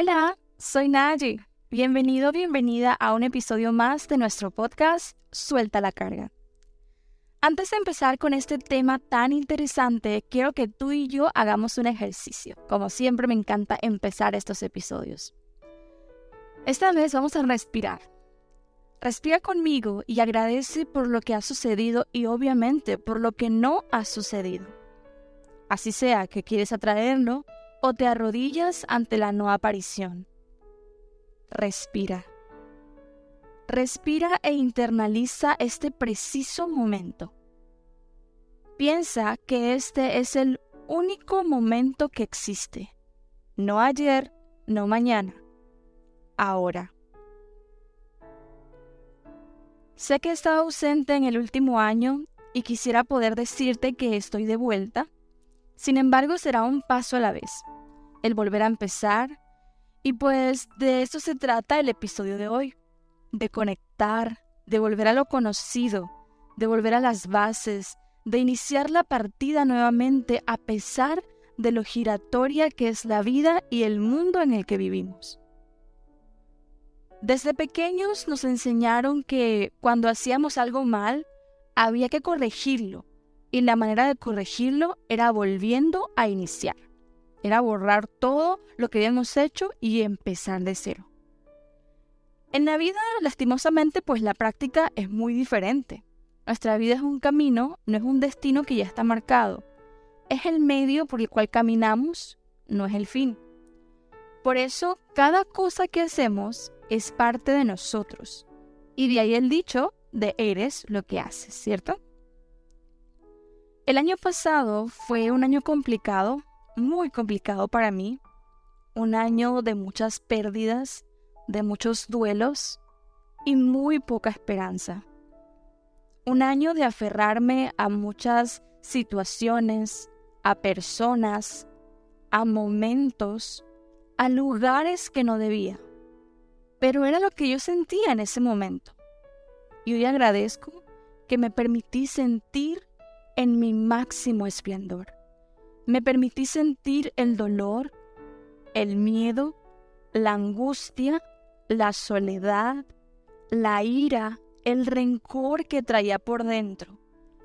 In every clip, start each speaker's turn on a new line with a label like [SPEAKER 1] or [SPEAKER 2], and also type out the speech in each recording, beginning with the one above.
[SPEAKER 1] Hola, soy Naji. Bienvenido, bienvenida a un episodio más de nuestro podcast Suelta la carga. Antes de empezar con este tema tan interesante, quiero que tú y yo hagamos un ejercicio. Como siempre me encanta empezar estos episodios. Esta vez vamos a respirar. Respira conmigo y agradece por lo que ha sucedido y obviamente por lo que no ha sucedido. Así sea que quieres atraerlo o te arrodillas ante la no aparición. Respira. Respira e internaliza este preciso momento. Piensa que este es el único momento que existe. No ayer, no mañana. Ahora. Sé que he estado ausente en el último año y quisiera poder decirte que estoy de vuelta. Sin embargo, será un paso a la vez. El volver a empezar, y pues de eso se trata el episodio de hoy, de conectar, de volver a lo conocido, de volver a las bases, de iniciar la partida nuevamente a pesar de lo giratoria que es la vida y el mundo en el que vivimos. Desde pequeños nos enseñaron que cuando hacíamos algo mal, había que corregirlo, y la manera de corregirlo era volviendo a iniciar. Era borrar todo lo que habíamos hecho y empezar de cero. En la vida, lastimosamente, pues la práctica es muy diferente. Nuestra vida es un camino, no es un destino que ya está marcado. Es el medio por el cual caminamos, no es el fin. Por eso, cada cosa que hacemos es parte de nosotros. Y de ahí el dicho de eres lo que haces, ¿cierto? El año pasado fue un año complicado muy complicado para mí, un año de muchas pérdidas, de muchos duelos y muy poca esperanza. Un año de aferrarme a muchas situaciones, a personas, a momentos, a lugares que no debía. Pero era lo que yo sentía en ese momento. Y hoy agradezco que me permití sentir en mi máximo esplendor. Me permití sentir el dolor, el miedo, la angustia, la soledad, la ira, el rencor que traía por dentro,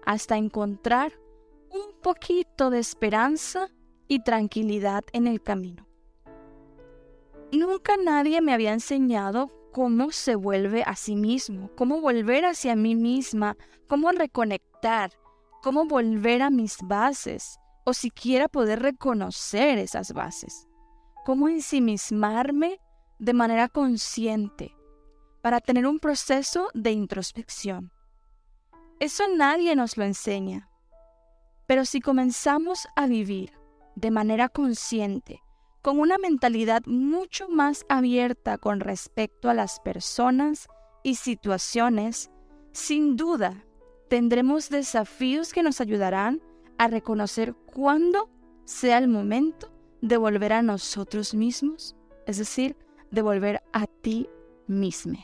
[SPEAKER 1] hasta encontrar un poquito de esperanza y tranquilidad en el camino. Nunca nadie me había enseñado cómo se vuelve a sí mismo, cómo volver hacia mí misma, cómo reconectar, cómo volver a mis bases, o siquiera poder reconocer esas bases. Cómo ensimismarme de manera consciente para tener un proceso de introspección. Eso nadie nos lo enseña. Pero si comenzamos a vivir de manera consciente, con una mentalidad mucho más abierta con respecto a las personas y situaciones, sin duda tendremos desafíos que nos ayudarán a reconocer cuándo sea el momento de volver a nosotros mismos, es decir, de volver a ti mismo.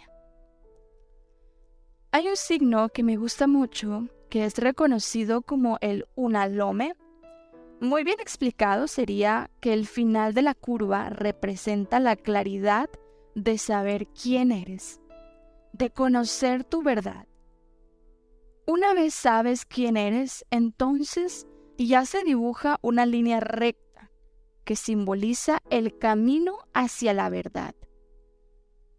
[SPEAKER 1] Hay un signo que me gusta mucho que es reconocido como el unalome. Muy bien explicado sería que el final de la curva representa la claridad de saber quién eres, de conocer tu verdad, una vez sabes quién eres, entonces ya se dibuja una línea recta que simboliza el camino hacia la verdad.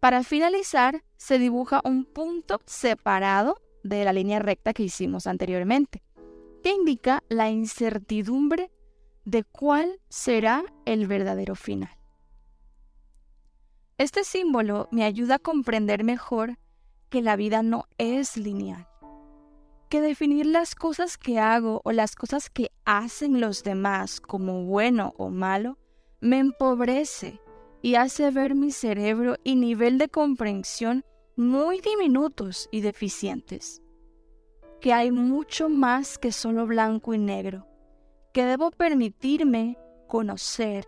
[SPEAKER 1] Para finalizar, se dibuja un punto separado de la línea recta que hicimos anteriormente, que indica la incertidumbre de cuál será el verdadero final. Este símbolo me ayuda a comprender mejor que la vida no es lineal que definir las cosas que hago o las cosas que hacen los demás como bueno o malo me empobrece y hace ver mi cerebro y nivel de comprensión muy diminutos y deficientes. Que hay mucho más que solo blanco y negro, que debo permitirme conocer,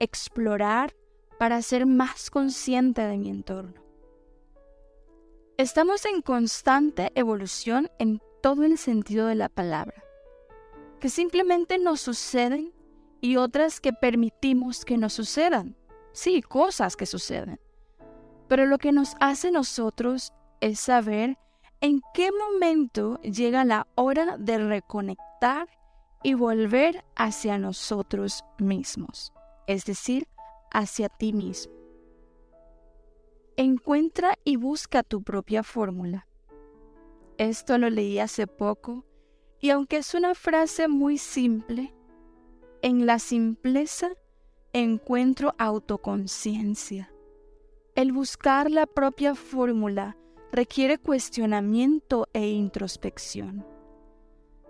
[SPEAKER 1] explorar para ser más consciente de mi entorno. Estamos en constante evolución en todo el sentido de la palabra, que simplemente nos suceden y otras que permitimos que nos sucedan, sí, cosas que suceden. Pero lo que nos hace nosotros es saber en qué momento llega la hora de reconectar y volver hacia nosotros mismos, es decir, hacia ti mismo. Encuentra y busca tu propia fórmula. Esto lo leí hace poco y aunque es una frase muy simple, en la simpleza encuentro autoconciencia. El buscar la propia fórmula requiere cuestionamiento e introspección.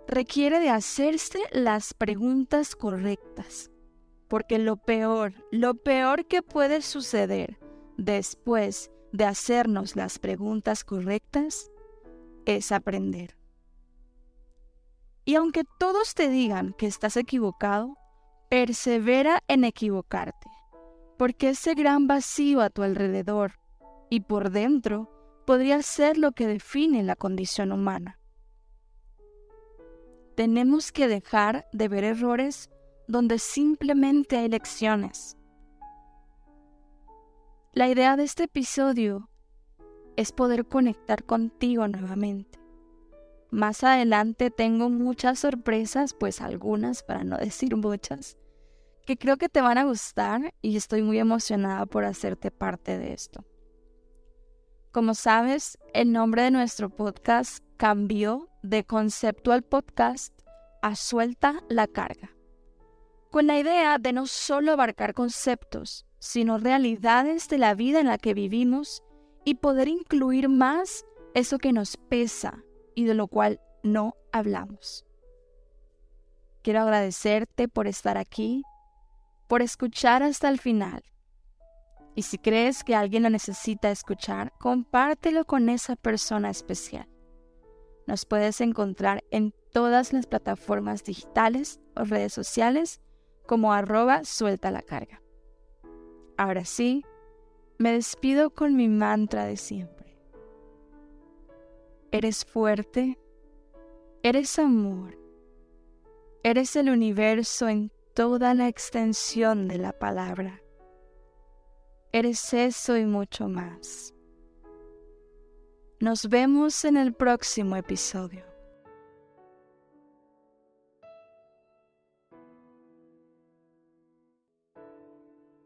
[SPEAKER 1] Requiere de hacerse las preguntas correctas, porque lo peor, lo peor que puede suceder después de hacernos las preguntas correctas es aprender. Y aunque todos te digan que estás equivocado, persevera en equivocarte, porque ese gran vacío a tu alrededor y por dentro podría ser lo que define la condición humana. Tenemos que dejar de ver errores donde simplemente hay lecciones. La idea de este episodio es poder conectar contigo nuevamente. Más adelante tengo muchas sorpresas, pues algunas, para no decir muchas, que creo que te van a gustar y estoy muy emocionada por hacerte parte de esto. Como sabes, el nombre de nuestro podcast cambió de conceptual podcast a suelta la carga, con la idea de no solo abarcar conceptos, sino realidades de la vida en la que vivimos y poder incluir más eso que nos pesa y de lo cual no hablamos. Quiero agradecerte por estar aquí, por escuchar hasta el final y si crees que alguien lo necesita escuchar, compártelo con esa persona especial. Nos puedes encontrar en todas las plataformas digitales o redes sociales como arroba suelta la carga. Ahora sí, me despido con mi mantra de siempre. Eres fuerte, eres amor, eres el universo en toda la extensión de la palabra. Eres eso y mucho más. Nos vemos en el próximo episodio.